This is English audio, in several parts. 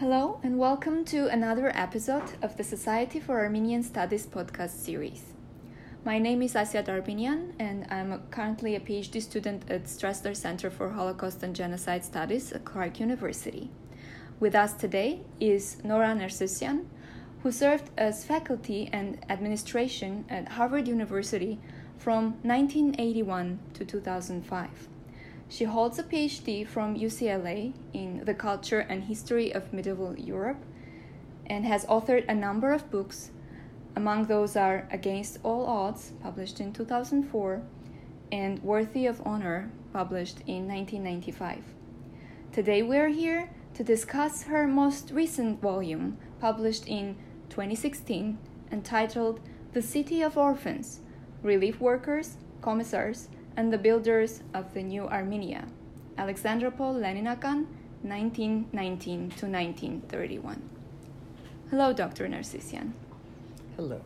Hello, and welcome to another episode of the Society for Armenian Studies podcast series. My name is Asya Darbinian, and I'm currently a PhD student at Strassler Center for Holocaust and Genocide Studies at Clark University. With us today is Nora Nercessian, who served as faculty and administration at Harvard University from 1981 to 2005. She holds a PhD from UCLA in the culture and history of medieval Europe and has authored a number of books. Among those are Against All Odds, published in 2004, and Worthy of Honor, published in 1995. Today we are here to discuss her most recent volume, published in 2016, entitled The City of Orphans Relief Workers, Commissars, and the builders of the new Armenia, Alexandropol Leninakan, 1919 to 1931. Hello, Dr. Nercessian. Hello.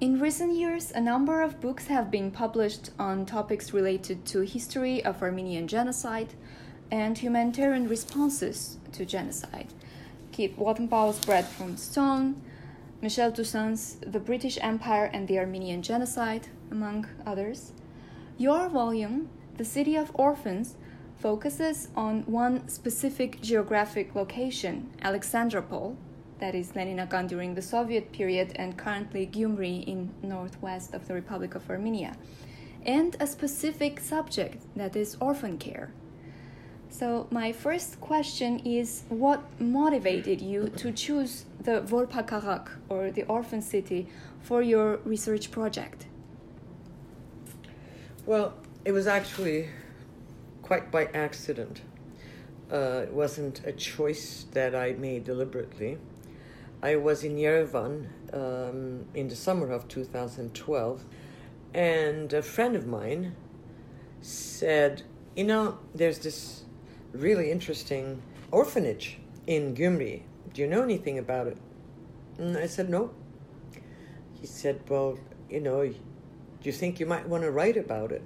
In recent years, a number of books have been published on topics related to history of Armenian genocide and humanitarian responses to genocide. Keith Watenpaugh's Bread from Stone, Michelle Tusan's The British Empire and the Armenian Genocide, among others. Your volume, The City of Orphans, focuses on one specific geographic location, Alexandropol, that is Leninakan during the Soviet period and currently Gyumri in northwest of the Republic of Armenia, and a specific subject that is orphan care. So, my first question is what motivated you to choose the Volpakarak or the orphan city for your research project? Well, it was actually quite by accident. Uh, it wasn't a choice that I made deliberately. I was in Yerevan um, in the summer of 2012, and a friend of mine said, You know, there's this really interesting orphanage in Gyumri. Do you know anything about it? And I said, No. He said, Well, you know, do you think you might want to write about it?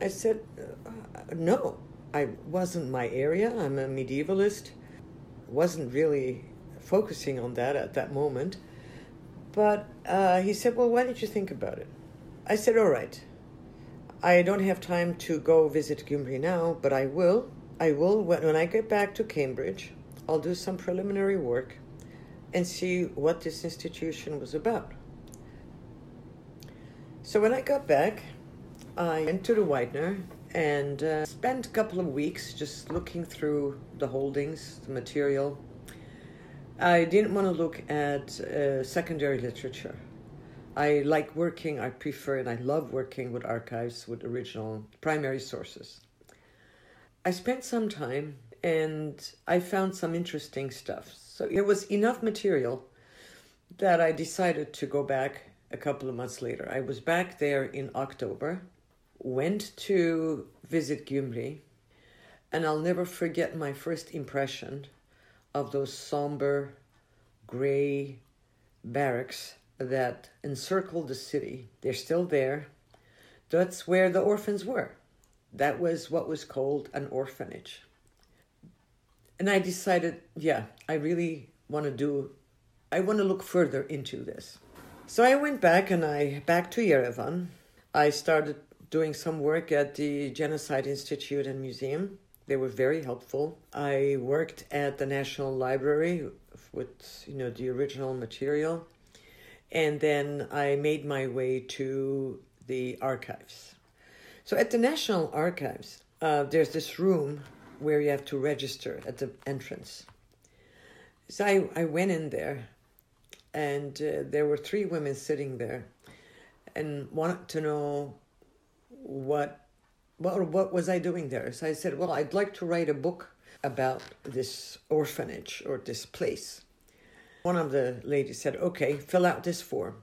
I said, uh, No, I wasn't my area. I'm a medievalist. Wasn't really focusing on that at that moment. But uh, he said, Well, why don't you think about it? I said, All right. I don't have time to go visit Gyumri now, but I will. I will, when I get back to Cambridge, I'll do some preliminary work and see what this institution was about. So when I got back, I went to the Widener and uh, spent a couple of weeks just looking through the holdings, the material. I didn't want to look at uh, secondary literature. I like working, I prefer and I love working with archives with original primary sources. I spent some time and I found some interesting stuff. So there was enough material that I decided to go back a couple of months later. I was back there in October, went to visit Gyumri, and I'll never forget my first impression of those somber, gray barracks that encircled the city. They're still there. That's where the orphans were. That was what was called an orphanage. And I decided, yeah, I really want to do, I want to look further into this. So I went back and I back to Yerevan. I started doing some work at the Genocide Institute and Museum. They were very helpful. I worked at the National Library with you know the original material, and then I made my way to the archives. So at the National Archives, uh, there's this room where you have to register at the entrance. So I, I went in there and uh, there were three women sitting there and wanted to know what what what was I doing there. So I said, "Well, I'd like to write a book about this orphanage or this place." One of the ladies said, "Okay, fill out this form."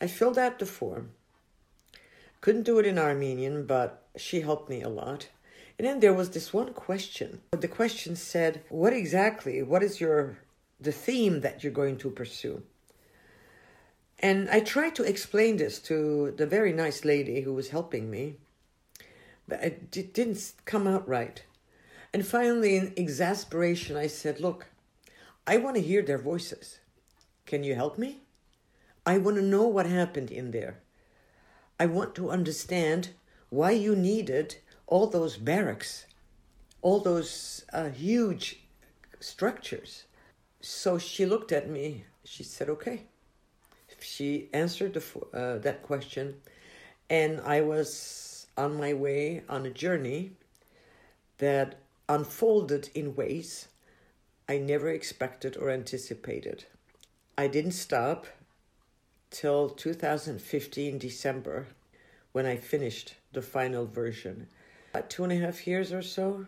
I filled out the form. Couldn't do it in Armenian, but she helped me a lot. And then there was this one question. The question said, "What exactly? What is your the theme that you're going to pursue?" And I tried to explain this to the very nice lady who was helping me, but it didn't come out right. And finally, in exasperation, I said, Look, I want to hear their voices. Can you help me? I want to know what happened in there. I want to understand why you needed all those barracks, all those uh, huge structures. So she looked at me. She said, "Okay." She answered the, uh, that question, and I was on my way on a journey that unfolded in ways I never expected or anticipated. I didn't stop till 2015 December when I finished the final version. About two and a half years or so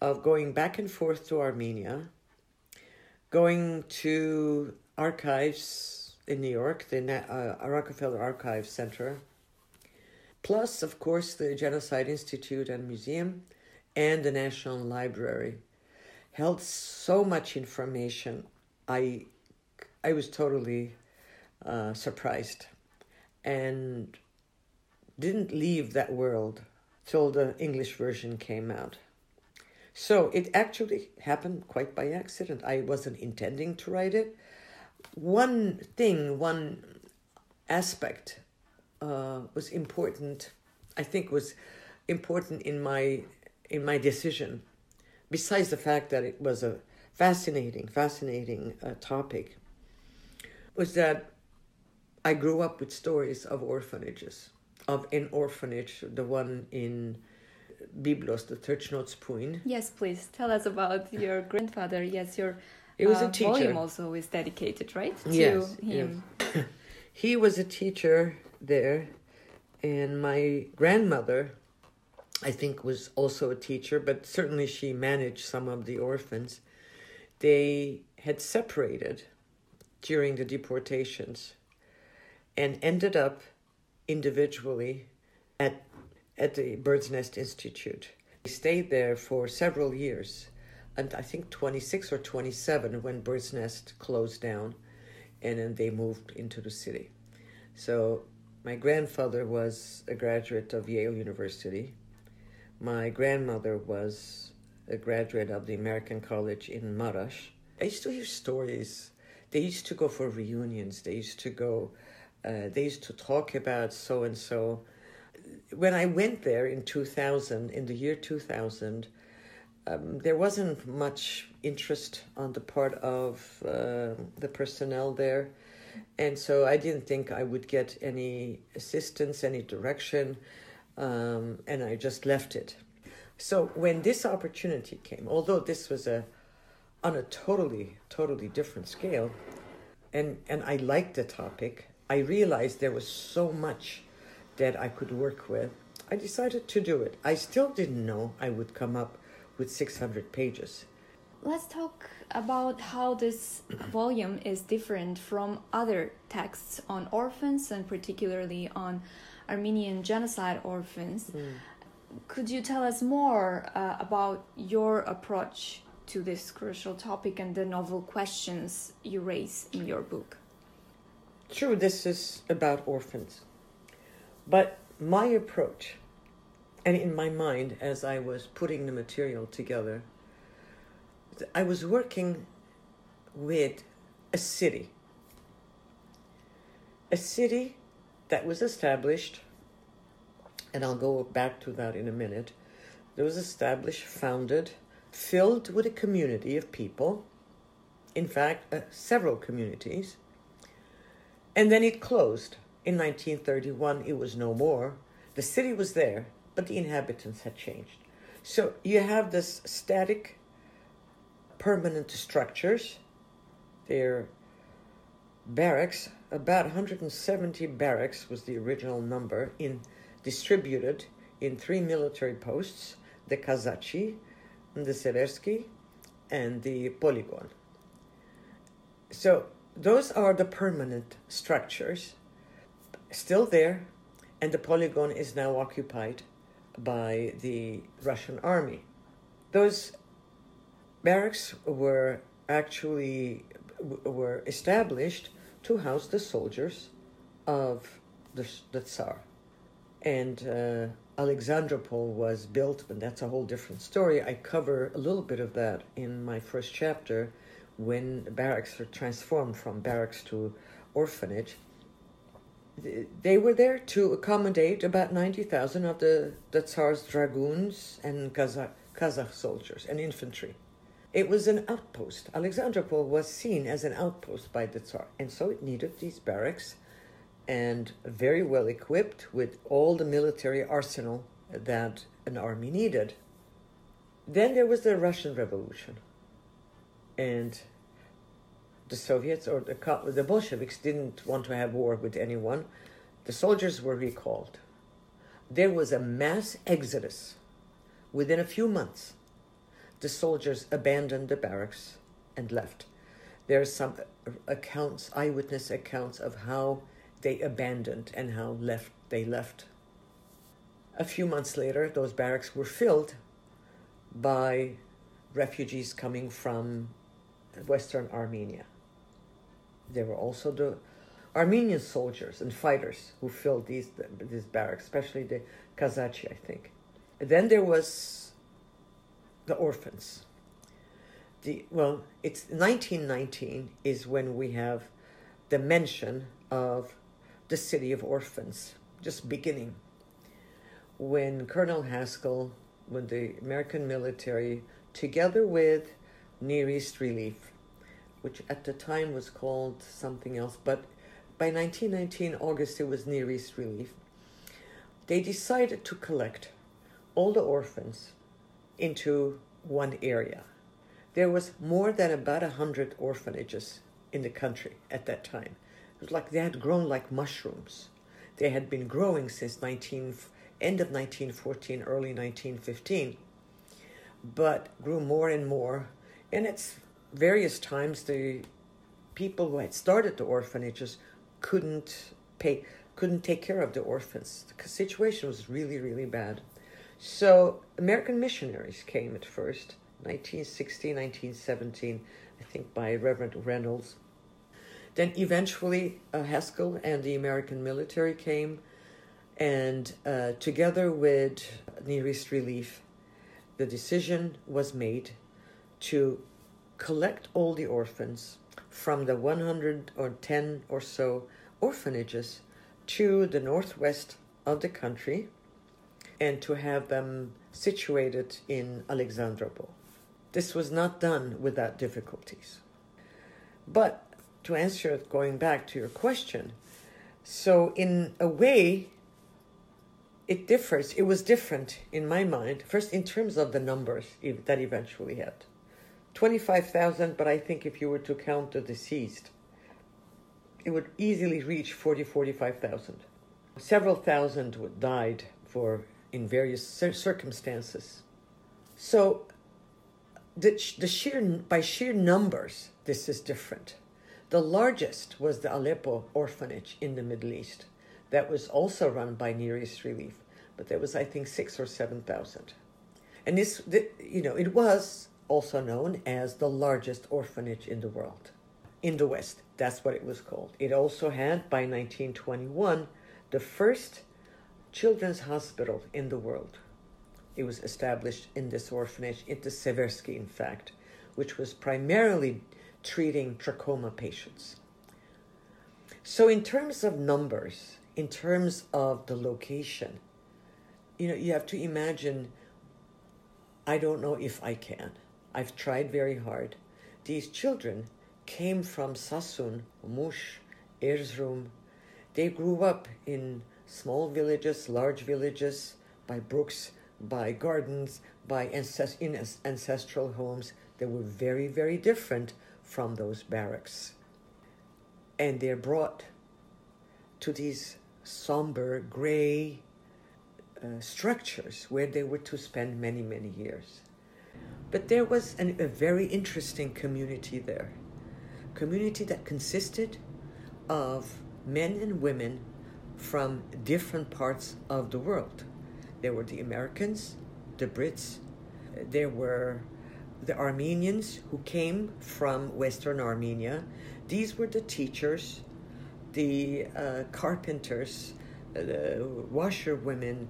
of going back and forth to Armenia, going to archives in New York, the uh, Rockefeller Archive Center, plus, of course, the Genocide Institute and Museum and the National Library. Held so much information. I, I was totally uh, surprised and didn't leave that world till the English version came out. So it actually happened quite by accident. I wasn't intending to write it. One thing, one aspect uh, was important, I think was important in my in my decision, besides the fact that it was a fascinating, fascinating uh, topic, was that I grew up with stories of orphanages, of an orphanage, the one in Byblos, the Trchnocpuin. Yes, please tell us about your grandfather. Yes, your he was uh, a teacher. volume also is dedicated, right? Yes, to him. Yes. he was a teacher there, and my grandmother, I think, was also a teacher, but certainly she managed some of the orphans. They had separated during the deportations and ended up individually at, at the Bird's Nest Institute. They stayed there for several years, and I think 26 or 27 when Bird's Nest closed down, and then they moved into the city. So my grandfather was a graduate of Yale University. My grandmother was a graduate of the American College in Marash. I used to hear stories. They used to go for reunions. They used to go uh, they used to talk about so and so. When I went there in 2000, in the year 2000, um, there wasn't much interest on the part of uh, the personnel there. And so I didn't think I would get any assistance, any direction, um, and I just left it. So when this opportunity came, although this was a on a totally, totally different scale, and and I liked the topic, I realized there was so much that I could work with. I decided to do it. I still didn't know I would come up with 600 pages. Let's talk about how this volume is different from other texts on orphans and particularly on Armenian genocide orphans. Mm. Could you tell us more uh, about your approach to this crucial topic and the novel questions you raise in your book? True, this is about orphans. But my approach, and in my mind as I was putting the material together, I was working with a city. A city that was established, and I'll go back to that in a minute, that was established, founded, filled with a community of people, in fact, uh, several communities and then it closed. In 1931, it was no more. The city was there, but the inhabitants had changed. So you have this static, permanent structures. They're barracks, about 170 barracks was the original number, in distributed in three military posts the Kazachi, the Seversky, and the Polygon. So those are the permanent structures still there, and the polygon is now occupied by the Russian army. Those barracks were actually were established to house the soldiers of the, the Tsar. And uh, Alexandropol was built, but that's a whole different story. I cover a little bit of that in my first chapter when barracks are transformed from barracks to orphanage. They were there to accommodate about 90,000 of the, the Tsar's dragoons and Kazakh, Kazakh soldiers and infantry. It was an outpost. Alexandropol was seen as an outpost by the Tsar, and so it needed these barracks and very well equipped with all the military arsenal that an army needed. Then there was the Russian Revolution, and the Soviets or the, the Bolsheviks didn't want to have war with anyone. The soldiers were recalled. There was a mass exodus within a few months the soldiers abandoned the barracks and left. There are some accounts, eyewitness accounts of how they abandoned and how left they left. A few months later, those barracks were filled by refugees coming from Western Armenia. There were also the Armenian soldiers and fighters who filled these these barracks, especially the Kazachi, I think. then there was the orphans. The, well, it's 1919 is when we have the mention of the city of orphans, just beginning. When Colonel Haskell, when the American military, together with Near East Relief, which at the time was called something else, but by 1919 August it was Near East Relief, they decided to collect all the orphans into one area. There was more than about a hundred orphanages in the country at that time. It was like they had grown like mushrooms. They had been growing since 19, end of 1914, early 1915, but grew more and more. And at various times, the people who had started the orphanages couldn't pay, couldn't take care of the orphans. The situation was really, really bad. So American missionaries came at first, 1916, 1917, I think by Reverend Reynolds. Then eventually uh, Haskell and the American military came, and uh, together with Near East Relief, the decision was made to collect all the orphans from the 110 or so orphanages to the northwest of the country and to have them situated in Alexandropol. This was not done without difficulties. But to answer going back to your question, so in a way, it differs. It was different in my mind, first in terms of the numbers that eventually had 25,000, but I think if you were to count the deceased, it would easily reach 40, 45,000. Several thousand died for in various circumstances. So, the, the sheer by sheer numbers, this is different. The largest was the Aleppo orphanage in the Middle East, that was also run by Near East Relief, but there was I think six or seven thousand, and this, you know, it was also known as the largest orphanage in the world, in the West. That's what it was called. It also had by 1921 the first children's hospital in the world. It was established in this orphanage, in the Seversky, in fact, which was primarily treating trachoma patients. So, in terms of numbers, in terms of the location, you know, you have to imagine. I don't know if I can. I've tried very hard. These children came from Sassoon, Mush, Erzurum. They grew up in small villages, large villages, by brooks, by gardens, by ancest- in ancestral homes that were very, very different from those barracks. And they're brought to these somber, gray uh, structures where they were to spend many, many years. But there was an, a very interesting community there. Community that consisted of men and women from different parts of the world. There were the Americans, the Brits, there were the Armenians who came from Western Armenia. These were the teachers, the uh, carpenters, the washerwomen,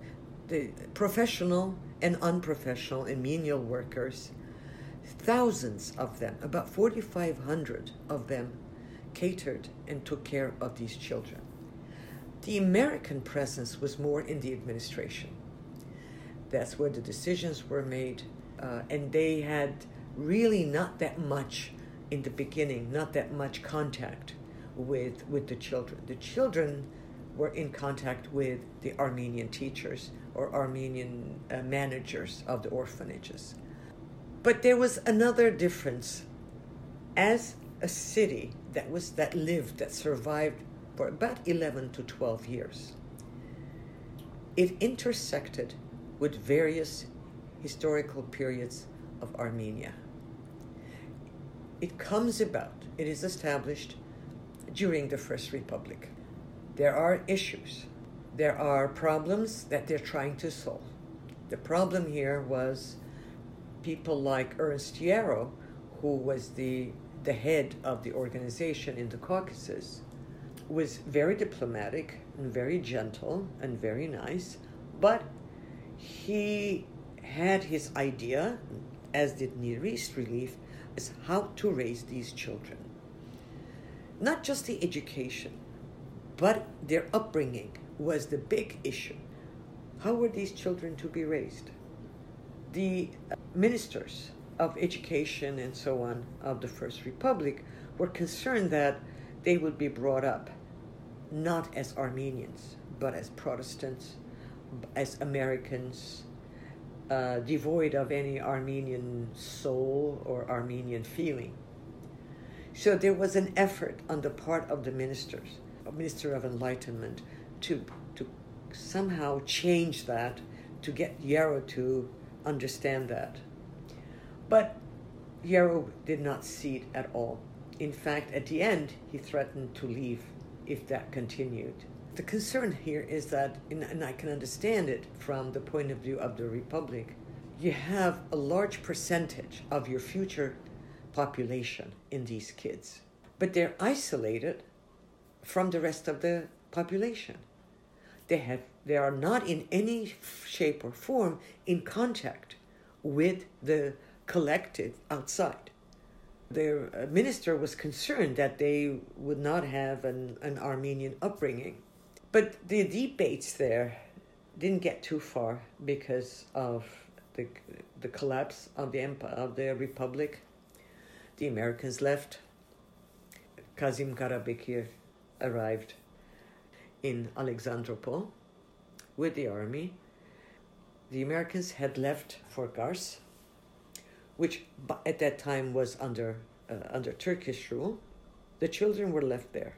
the professional and unprofessional and menial workers, thousands of them, about 4,500 of them, catered and took care of these children. The American presence was more in the administration. That's where the decisions were made, uh, and they had really not that much in the beginning, not that much contact with with the children. The children were in contact with the Armenian teachers or Armenian uh, managers of the orphanages. But there was another difference. As a city that was that lived that survived for about 11 to 12 years, it intersected with various historical periods of Armenia. It comes about, it is established during the First Republic. There are issues, there are problems that they're trying to solve. The problem here was people like Ernest Yarrow, who was the, the head of the organization in the Caucasus, was very diplomatic and very gentle and very nice, but he had his idea, as did Near East Relief, as how to raise these children. Not just the education, but their upbringing was the big issue. How were these children to be raised? The ministers of education and so on of the First Republic were concerned that they would be brought up not as Armenians, but as Protestants, as Americans, uh, devoid of any Armenian soul or Armenian feeling. So there was an effort on the part of the ministers, minister of enlightenment, to to somehow change that, to get Yarrow to understand that. But Yarrow did not see it at all. In fact, at the end, he threatened to leave if that continued. The concern here is that, and I can understand it from the point of view of the Republic, you have a large percentage of your future population in these kids, but they're isolated from the rest of the population. They, have, they are not in any shape or form in contact with the collective outside. Their uh, minister was concerned that they would not have an, an Armenian upbringing. But the debates there didn't get too far because of the, the collapse of the empire, of the republic. The Americans left. Kazim Karabekir arrived in Alexandropol with the army. The Americans had left for Kars, which at that time was under uh, under Turkish rule. The children were left there.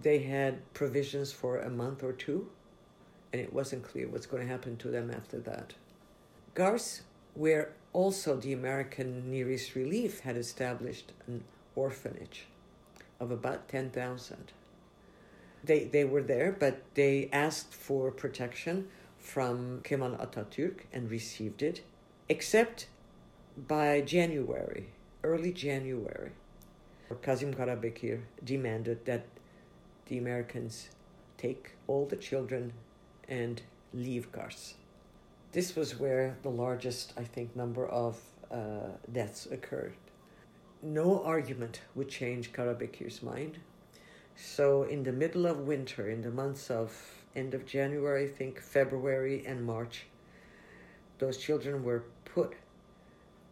They had provisions for a month or two, and it wasn't clear what's going to happen to them after that. Kars, where also the American Near East Relief had established an orphanage of about 10,000. They, they were there, but they asked for protection from Kemal Atatürk and received it, except by January, early January. Kazim Karabekir demanded that the Americans take all the children and leave Kars. This was where the largest, I think, number of uh, deaths occurred. No argument would change Karabekir's mind. So, in the middle of winter, in the months of end of January, I think February and March, those children were put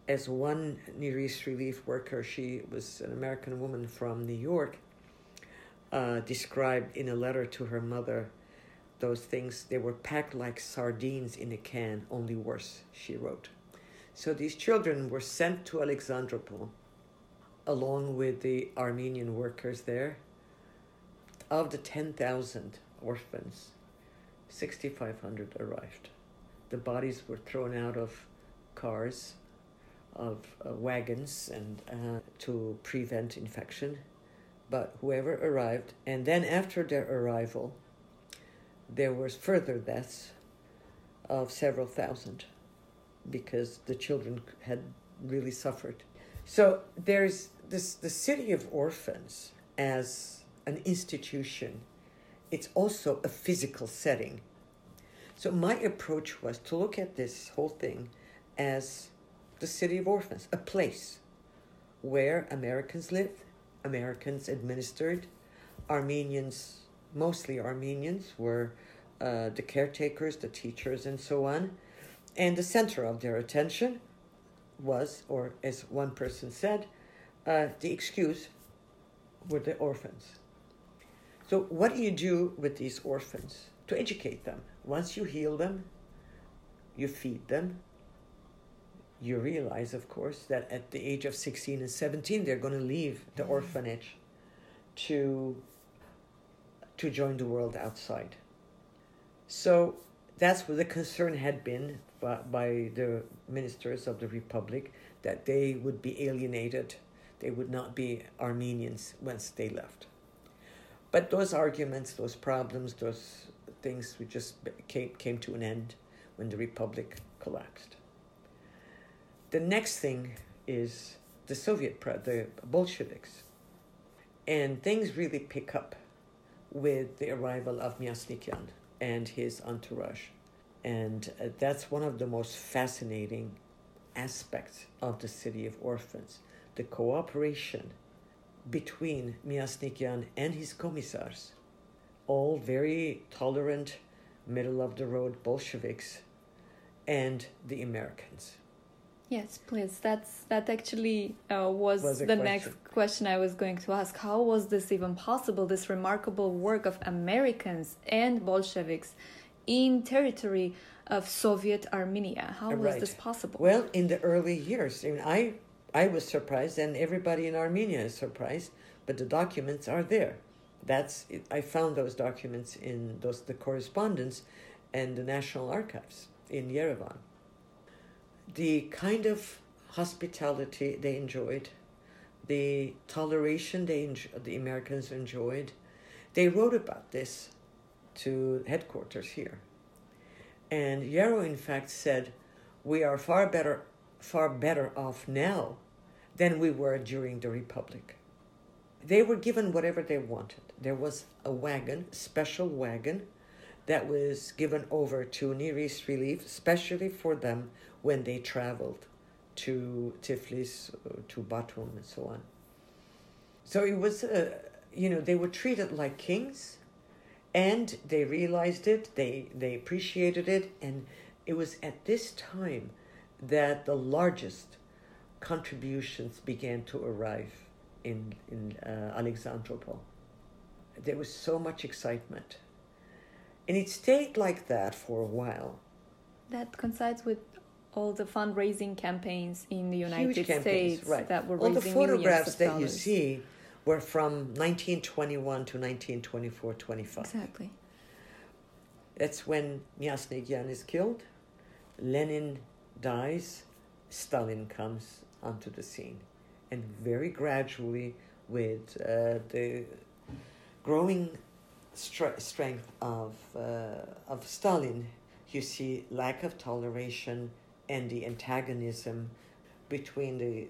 as one Near East relief worker. She was an American woman from New York. Uh, described in a letter to her mother those things, they were packed like sardines in a can, only worse, she wrote. So these children were sent to Alexandropol along with the Armenian workers there. Of the 10,000 orphans, 6,500 arrived. The bodies were thrown out of cars, of uh, wagons, and uh, to prevent infection. But whoever arrived, and then after their arrival, there was further deaths of several thousand because the children had really suffered. So there's this the city of orphans as an institution. It's also a physical setting. So my approach was to look at this whole thing as the city of orphans, a place where Americans live, Americans administered, Armenians, mostly Armenians, were uh, the caretakers, the teachers, and so on. And the center of their attention was, or as one person said, uh, the excuse were the orphans. So, what do you do with these orphans? To educate them. Once you heal them, you feed them. You realize, of course, that at the age of 16 and 17, they're going to leave the mm-hmm. orphanage to, to join the world outside. So, that's where the concern had been by, by the ministers of the Republic that they would be alienated, they would not be Armenians once they left. But those arguments, those problems, those things we just came, came to an end when the Republic collapsed. The next thing is the Soviet, the Bolsheviks. And things really pick up with the arrival of Myasnikyan and his entourage. And uh, that's one of the most fascinating aspects of the City of Orphans the cooperation between Miasnikian and his commissars, all very tolerant, middle of the road Bolsheviks, and the Americans. Yes, please. That's that actually uh, was, was the question. next question I was going to ask. How was this even possible? This remarkable work of Americans and Bolsheviks in territory of Soviet Armenia. How was right. this possible? Well, in the early years, I mean, I I was surprised, and everybody in Armenia is surprised. But the documents are there. That's I found those documents in those the correspondence and the National Archives in Yerevan. The kind of hospitality they enjoyed, the toleration they enjo- the Americans enjoyed, they wrote about this to headquarters here. And Yarrow, in fact, said, "We are far better, far better off now than we were during the Republic." They were given whatever they wanted. There was a wagon, special wagon, that was given over to Near East Relief, especially for them when they traveled to Tiflis, to Batum, and so on. So it was, uh, you know, they were treated like kings and they realized it they they appreciated it and it was at this time that the largest contributions began to arrive in in uh, Alexandropol. There was so much excitement. And it stayed like that for a while. That coincides with all the fundraising campaigns in the United Huge States right. that were all the photographs that you see were from 1921 to 1924 25 exactly. That's when Myasnikyan is killed, Lenin dies, Stalin comes onto the scene. And very gradually, with uh, the growing stre- strength of, uh, of Stalin, you see lack of toleration and the antagonism between the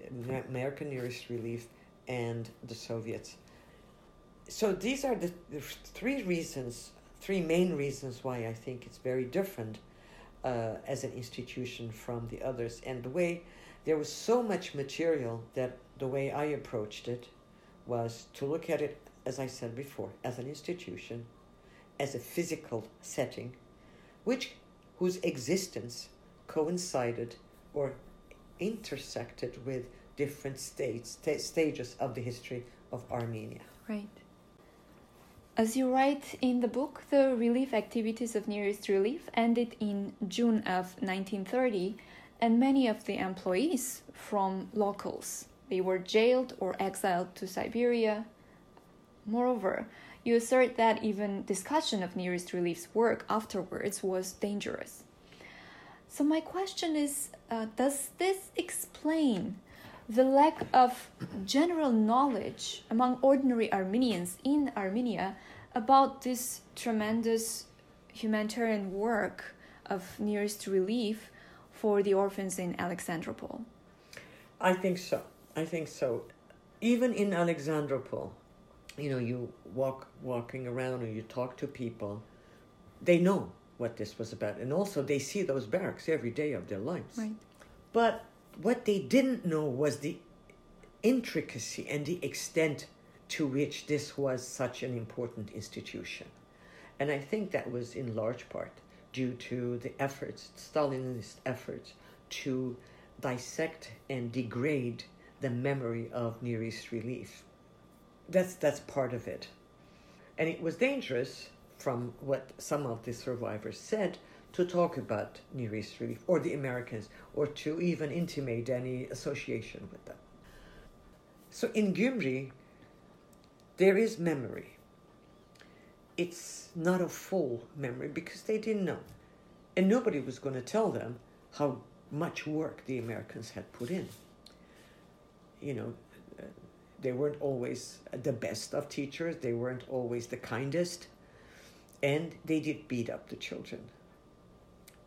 American Near East Relief and the Soviets. So these are the, the three reasons three main reasons why I think it's very different uh, as an institution from the others. And the way there was so much material that the way I approached it was to look at it, as I said before, as an institution, as a physical setting, which whose existence coincided or intersected with different states, stages of the history of Armenia. Right. As you write in the book, the relief activities of Near East Relief ended in June of 1930, and many of the employees from locals they were jailed or exiled to Siberia. Moreover, you assert that even discussion of Near East Relief's work afterwards was dangerous. So my question is, uh, does this explain the lack of general knowledge among ordinary Armenians in Armenia about this tremendous humanitarian work of Near East Relief for the orphans in Alexandropol? I think so. I think so. Even in Alexandropol, you know, you walk walking around or you talk to people, they know what this was about. And also, they see those barracks every day of their lives. Right. But what they didn't know was the intricacy and the extent to which this was such an important institution. And I think that was in large part due to the efforts, Stalinist efforts, to dissect and degrade the memory of Near East relief. That's, that's part of it. And it was dangerous, from what some of the survivors said, to talk about Near East relief or the Americans or to even intimate any association with them. So in Gyumri, there is memory. It's not a full memory because they didn't know. And nobody was going to tell them how much work the Americans had put in. You know, they weren't always the best of teachers, they weren't always the kindest, and they did beat up the children.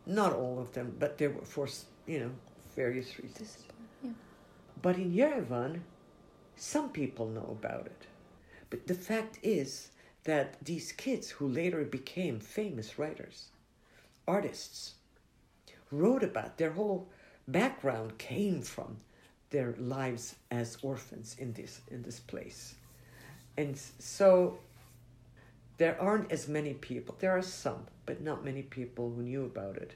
Not all of them, but there were for, you know, various reasons. Yeah. But in Yerevan, some people know about it. But the fact is that these kids who later became famous writers, artists, wrote about their whole background came from their lives as orphans in this in this place. And so there aren't as many people. There are some, but not many people who knew about it.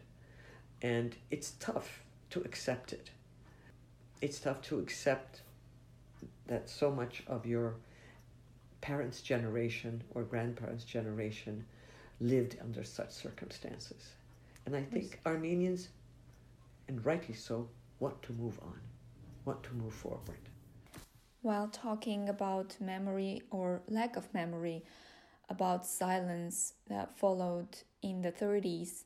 And it's tough to accept it. It's tough to accept that so much of your parents' generation or grandparents' generation lived under such circumstances. And I think. Armenians, and rightly so, want to move on, want to move forward. While talking about memory or lack of memory, about silence that followed in the 30s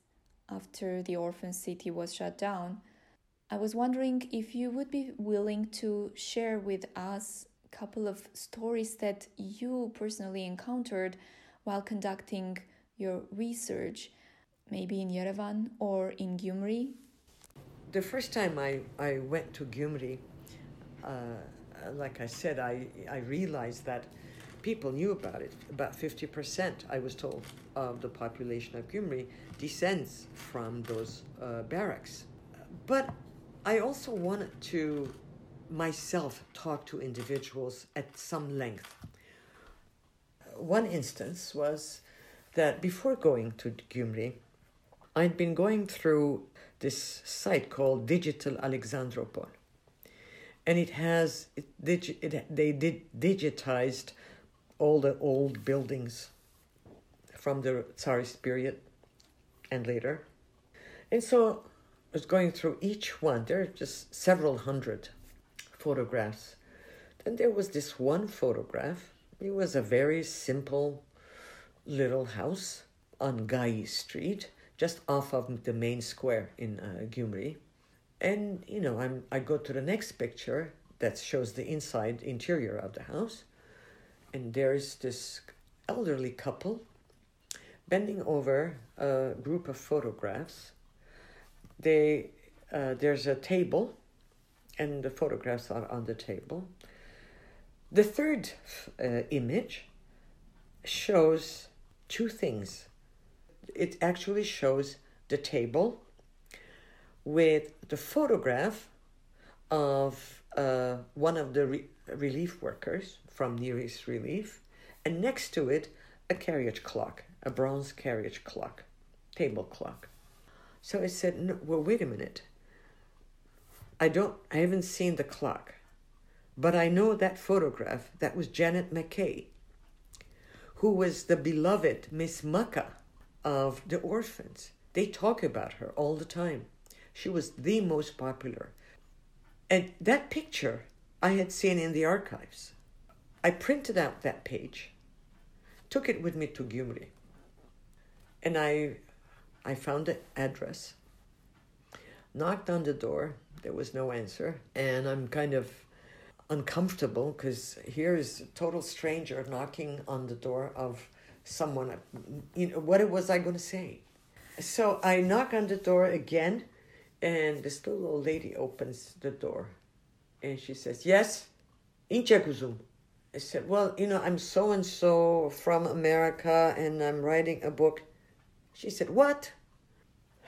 after the orphan city was shut down, I was wondering if you would be willing to share with us a couple of stories that you personally encountered while conducting your research, maybe in Yerevan or in Gyumri. The first time I, I went to Gyumri, uh, like I said, I, I realized that people knew about it. About 50%, I was told, of the population of Gyumri descends from those uh, barracks. But I also wanted to myself talk to individuals at some length. One instance was that before going to Gyumri, I'd been going through this site called Digital Alexandropol. And it has, it, it, they did digitized all the old buildings from the Tsarist period and later. And so I was going through each one. There are just several hundred photographs. Then there was this one photograph. It was a very simple little house on Gai Street, just off of the main square in uh, Gyumri. And, you know, I'm, I go to the next picture that shows the inside interior of the house and there's this elderly couple bending over a group of photographs. They uh, there's a table, and the photographs are on the table. The third uh, image shows two things. It actually shows the table with the photograph of uh, one of the re- relief workers from Near East Relief, and next to it, a carriage clock, a bronze carriage clock, table clock. So I said, no, well, wait a minute. I don't, I haven't seen the clock, but I know that photograph. That was Janet McKay, who was the beloved Miss Mucka of the orphans. They talk about her all the time. She was the most popular. And that picture I had seen in the archives. I printed out that page, took it with me to Gyumri, and I, I found the address, knocked on the door. There was no answer, and I'm kind of uncomfortable because here is a total stranger knocking on the door of someone. You know what was I going to say? So I knock on the door again, and this little old lady opens the door, and she says, "Yes, in Chekuzum." I said, Well, you know, I'm so and so from America and I'm writing a book. She said, What?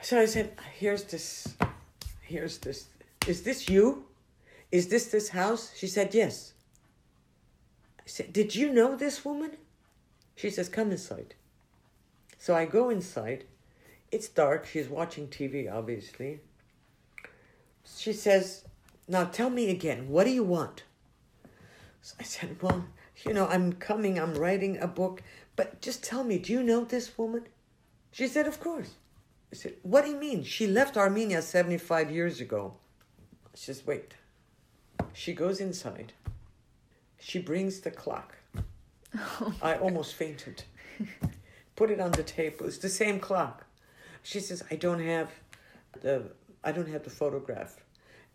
So I said, Here's this, here's this. Is this you? Is this this house? She said, Yes. I said, Did you know this woman? She says, Come inside. So I go inside. It's dark. She's watching TV, obviously. She says, Now tell me again, what do you want? So I said, Well, you know, I'm coming, I'm writing a book, but just tell me, do you know this woman? She said, Of course. I said, What do you mean? She left Armenia 75 years ago. She says, Wait. She goes inside. She brings the clock. Oh I almost fainted. Put it on the table. It's the same clock. She says, I don't have the I don't have the photograph.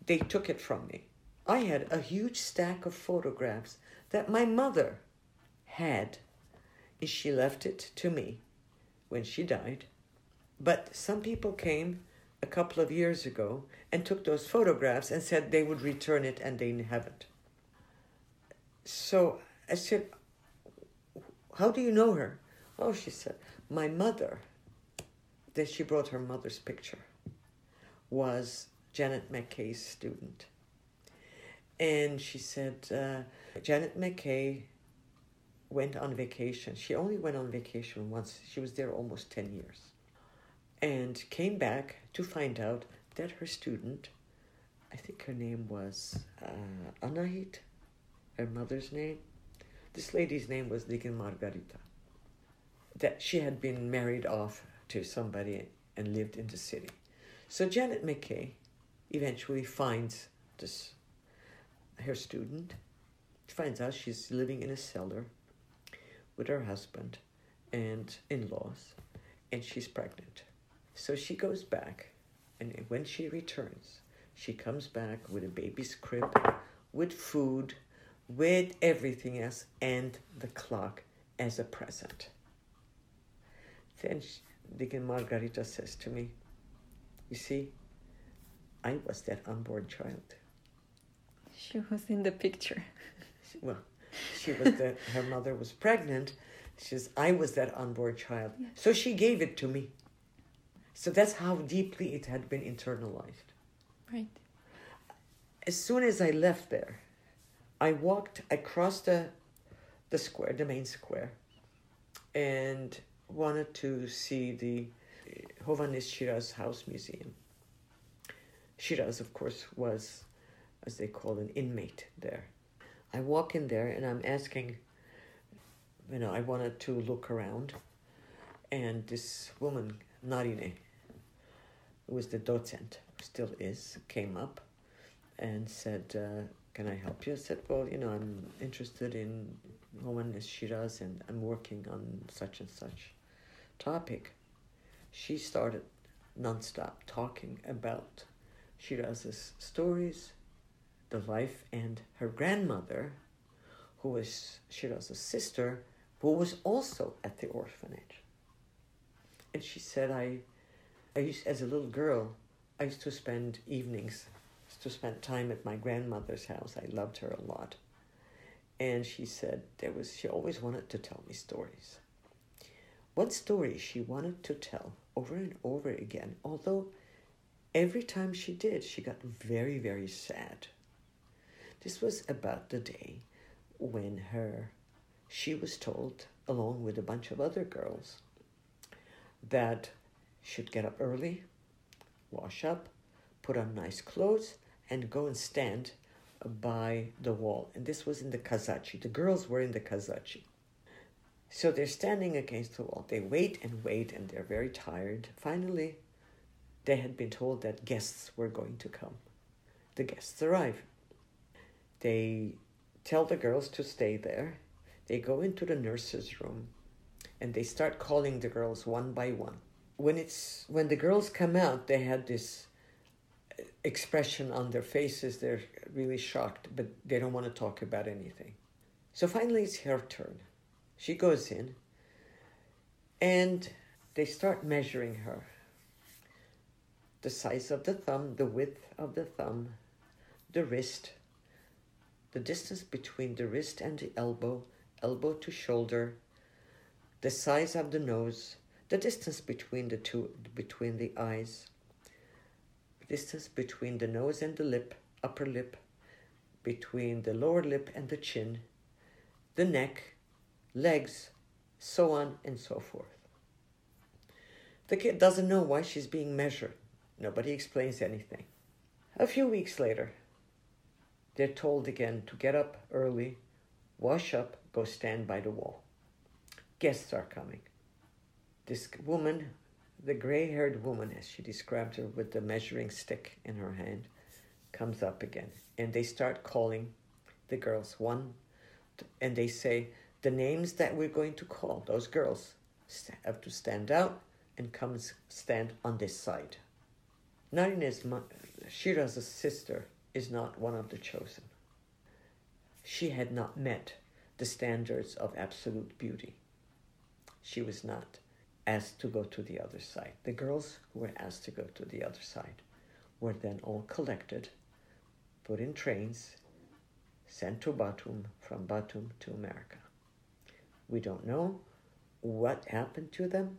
They took it from me. I had a huge stack of photographs that my mother had. And she left it to me when she died. But some people came a couple of years ago and took those photographs and said they would return it and they haven't. So I said, How do you know her? Oh, she said, My mother, then she brought her mother's picture, was Janet McKay's student. And she said, uh, Janet McKay went on vacation. She only went on vacation once. She was there almost 10 years. And came back to find out that her student, I think her name was uh, Anahit, her mother's name. This lady's name was Ligan Margarita. That she had been married off to somebody and lived in the city. So Janet McKay eventually finds this her student. Finds out she's living in a cellar with her husband and in-laws, and she's pregnant. So she goes back, and when she returns, she comes back with a baby's crib, with food, with everything else, and the clock as a present. Then Deacon Margarita says to me, You see, I was that unborn child. She was in the picture. well, she was that her mother was pregnant. She says, I was that unborn child. Yes. So she gave it to me. So that's how deeply it had been internalized. Right. As soon as I left there, I walked across the the square, the main square, and wanted to see the Hovhannes Shiraz House Museum. Shiraz, of course, was, as they call an inmate there. I walk in there and I'm asking, you know, I wanted to look around, and this woman, Narine, who was the docent, still is, came up and said, uh, Can I help you? I said, Well, you know, I'm interested in Hovhannes Shiraz and I'm working on such and such topic. She started nonstop talking about Shiraz's stories, the life, and her grandmother, who was Shiraz's sister, who was also at the orphanage. And she said, I, I used, as a little girl, I used to spend evenings, to spend time at my grandmother's house. I loved her a lot. And she said there was she always wanted to tell me stories. One story she wanted to tell over and over again, although every time she did, she got very, very sad. This was about the day when her she was told, along with a bunch of other girls, that should get up early, wash up, put on nice clothes, and go and stand by the wall. And this was in the kazachi. The girls were in the kazachi. So they're standing against the wall. They wait and wait, and they're very tired. Finally, they had been told that guests were going to come. The guests arrive. They tell the girls to stay there. They go into the nurse's room and they start calling the girls one by one. When it's when the girls come out, they had this uh, expression on their faces. They're really shocked, but they don't want to talk about anything. So finally, it's her turn. She goes in and they start measuring her the size of the thumb, the width of the thumb, the wrist, the distance between the wrist and the elbow, elbow to shoulder, the size of the nose, the distance between the two, between the eyes, distance between the nose and the lip, upper lip, between the lower lip and the chin, the neck, legs, so on and so forth. The kid doesn't know why she's being measured. Nobody explains anything. A few weeks later, they're told again to get up early, wash up, go stand by the wall. Guests are coming. This woman, the gray haired woman, as she described her with the measuring stick in her hand, comes up again. And they start calling the girls one, and they say, the names that we're going to call, those girls have to stand out and come stand on this side. Narine's Shiraz's sister is not one of the chosen. She had not met the standards of absolute beauty. She was not asked to go to the other side. The girls who were asked to go to the other side were then all collected, put in trains, sent to Batum, from Batum to America. We don't know what happened to them,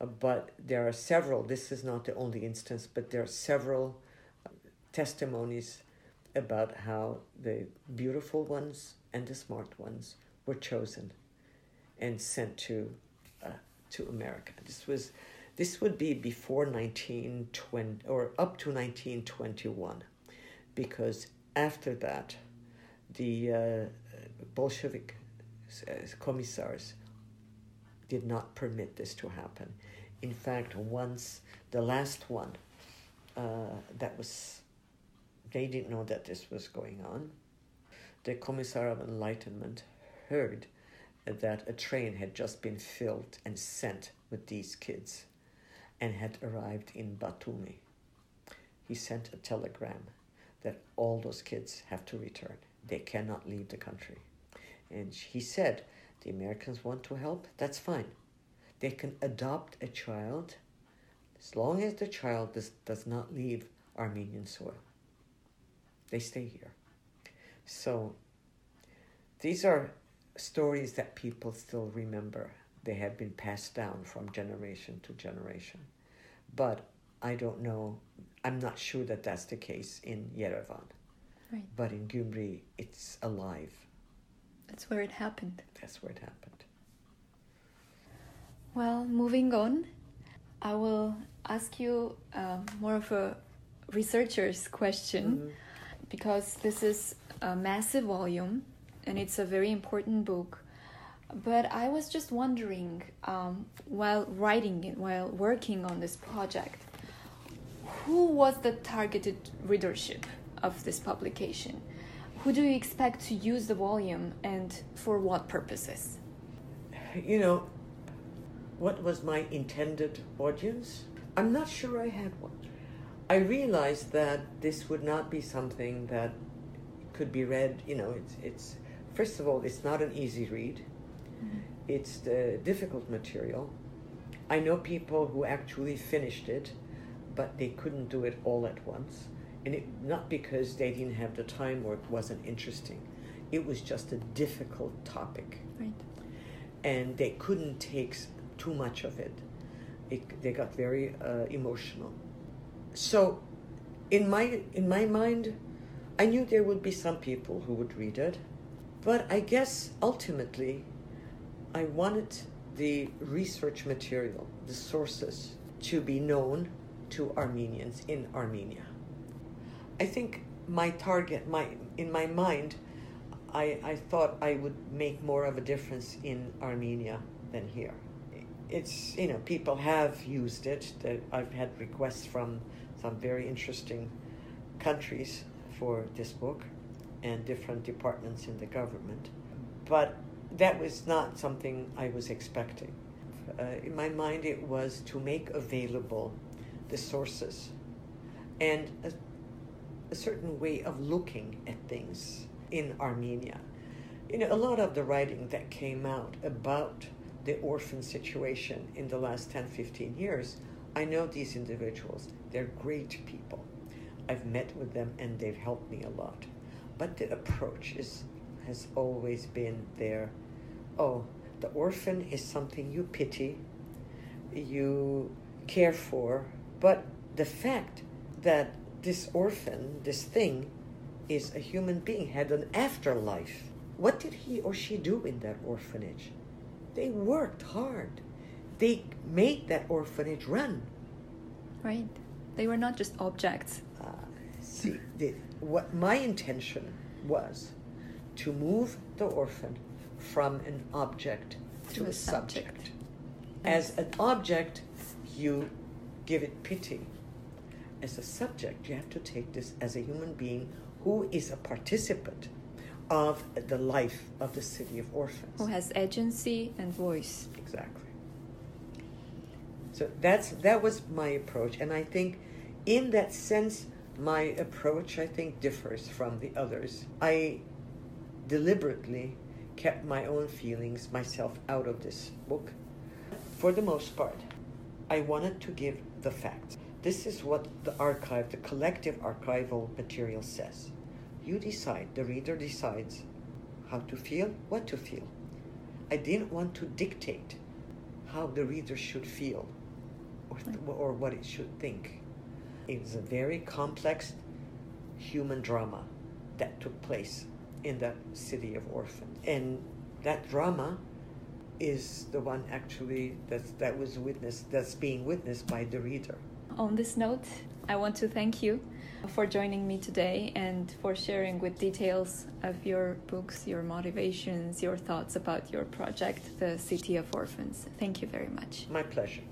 uh, but there are several, this is not the only instance, but there are several testimonies about how the beautiful ones and the smart ones were chosen and sent to uh, to America. This was this would be before 1920 or up to 1921 because after that the uh, Bolshevik commissars did not permit this to happen. In fact, once the last one uh, that was, they didn't know that this was going on. The Commissar of Enlightenment heard that a train had just been filled and sent with these kids and had arrived in Batumi. He sent a telegram that all those kids have to return. They cannot leave the country. And he said, the Americans want to help, that's fine. They can adopt a child as long as the child does, does not leave Armenian soil. They stay here. So these are stories that people still remember. They have been passed down from generation to generation. But I don't know, I'm not sure that that's the case in Yerevan. Right. But in Gyumri, it's alive. That's where it happened. That's where it happened. Well, moving on, I will ask you uh, more of a researcher's question mm-hmm. Because this is a massive volume and it's a very important book. But I was just wondering, um, while writing it, while working on this project, who was the targeted readership of this publication? Who do you expect to use the volume and for what purposes? You know, what was my intended audience? I'm not sure I had one. I realized that this would not be something that could be read, you know, it's, it's first of all, it's not an easy read. Mm-hmm. It's the difficult material. I know people who actually finished it, but they couldn't do it all at once and it not because they didn't have the time or it wasn't interesting it was just a difficult topic right and they couldn't take too much of it, it they got very uh, emotional so in my in my mind i knew there would be some people who would read it but i guess ultimately i wanted the research material the sources to be known to armenians in armenia I think my target, my in my mind, I, I thought I would make more of a difference in Armenia than here. It's you know people have used it. I've had requests from some very interesting countries for this book and different departments in the government, but that was not something I was expecting. Uh, in my mind, it was to make available the sources and uh, a certain way of looking at things in Armenia. You know, a lot of the writing that came out about the orphan situation in the last 10, 15 years, I know these individuals. They're great people. I've met with them and they've helped me a lot. But the approach is, has always been there. Oh, the orphan is something you pity, you care for, but the fact that this orphan, this thing, is a human being, had an afterlife. What did he or she do in that orphanage? They worked hard. They made that orphanage run. Right. They were not just objects. Uh, see, the, what my intention was to move the orphan from an object to, To a, subject. subject. As an object, you give it pity. As a subject, you have to take this as a human being who is a participant of the life of the city of orphans. Who has agency and voice. Exactly. So that's that was my approach, and I think, in that sense, my approach I think differs from the others. I deliberately kept my own feelings myself out of this book. For the most part, I wanted to give the facts. This is what the archive, the collective archival material says. You decide, the reader decides how to feel, what to feel. I didn't want to dictate how the reader should feel or, th- or what it should think. It was a very complex human drama that took place in the city of orphans. And that drama is the one actually that's, that was witnessed, that's being witnessed by the reader. On this note, I want to thank you for joining me today and for sharing with details of your books, your motivations, your thoughts about your project, The City of Orphans. Thank you very much. My pleasure.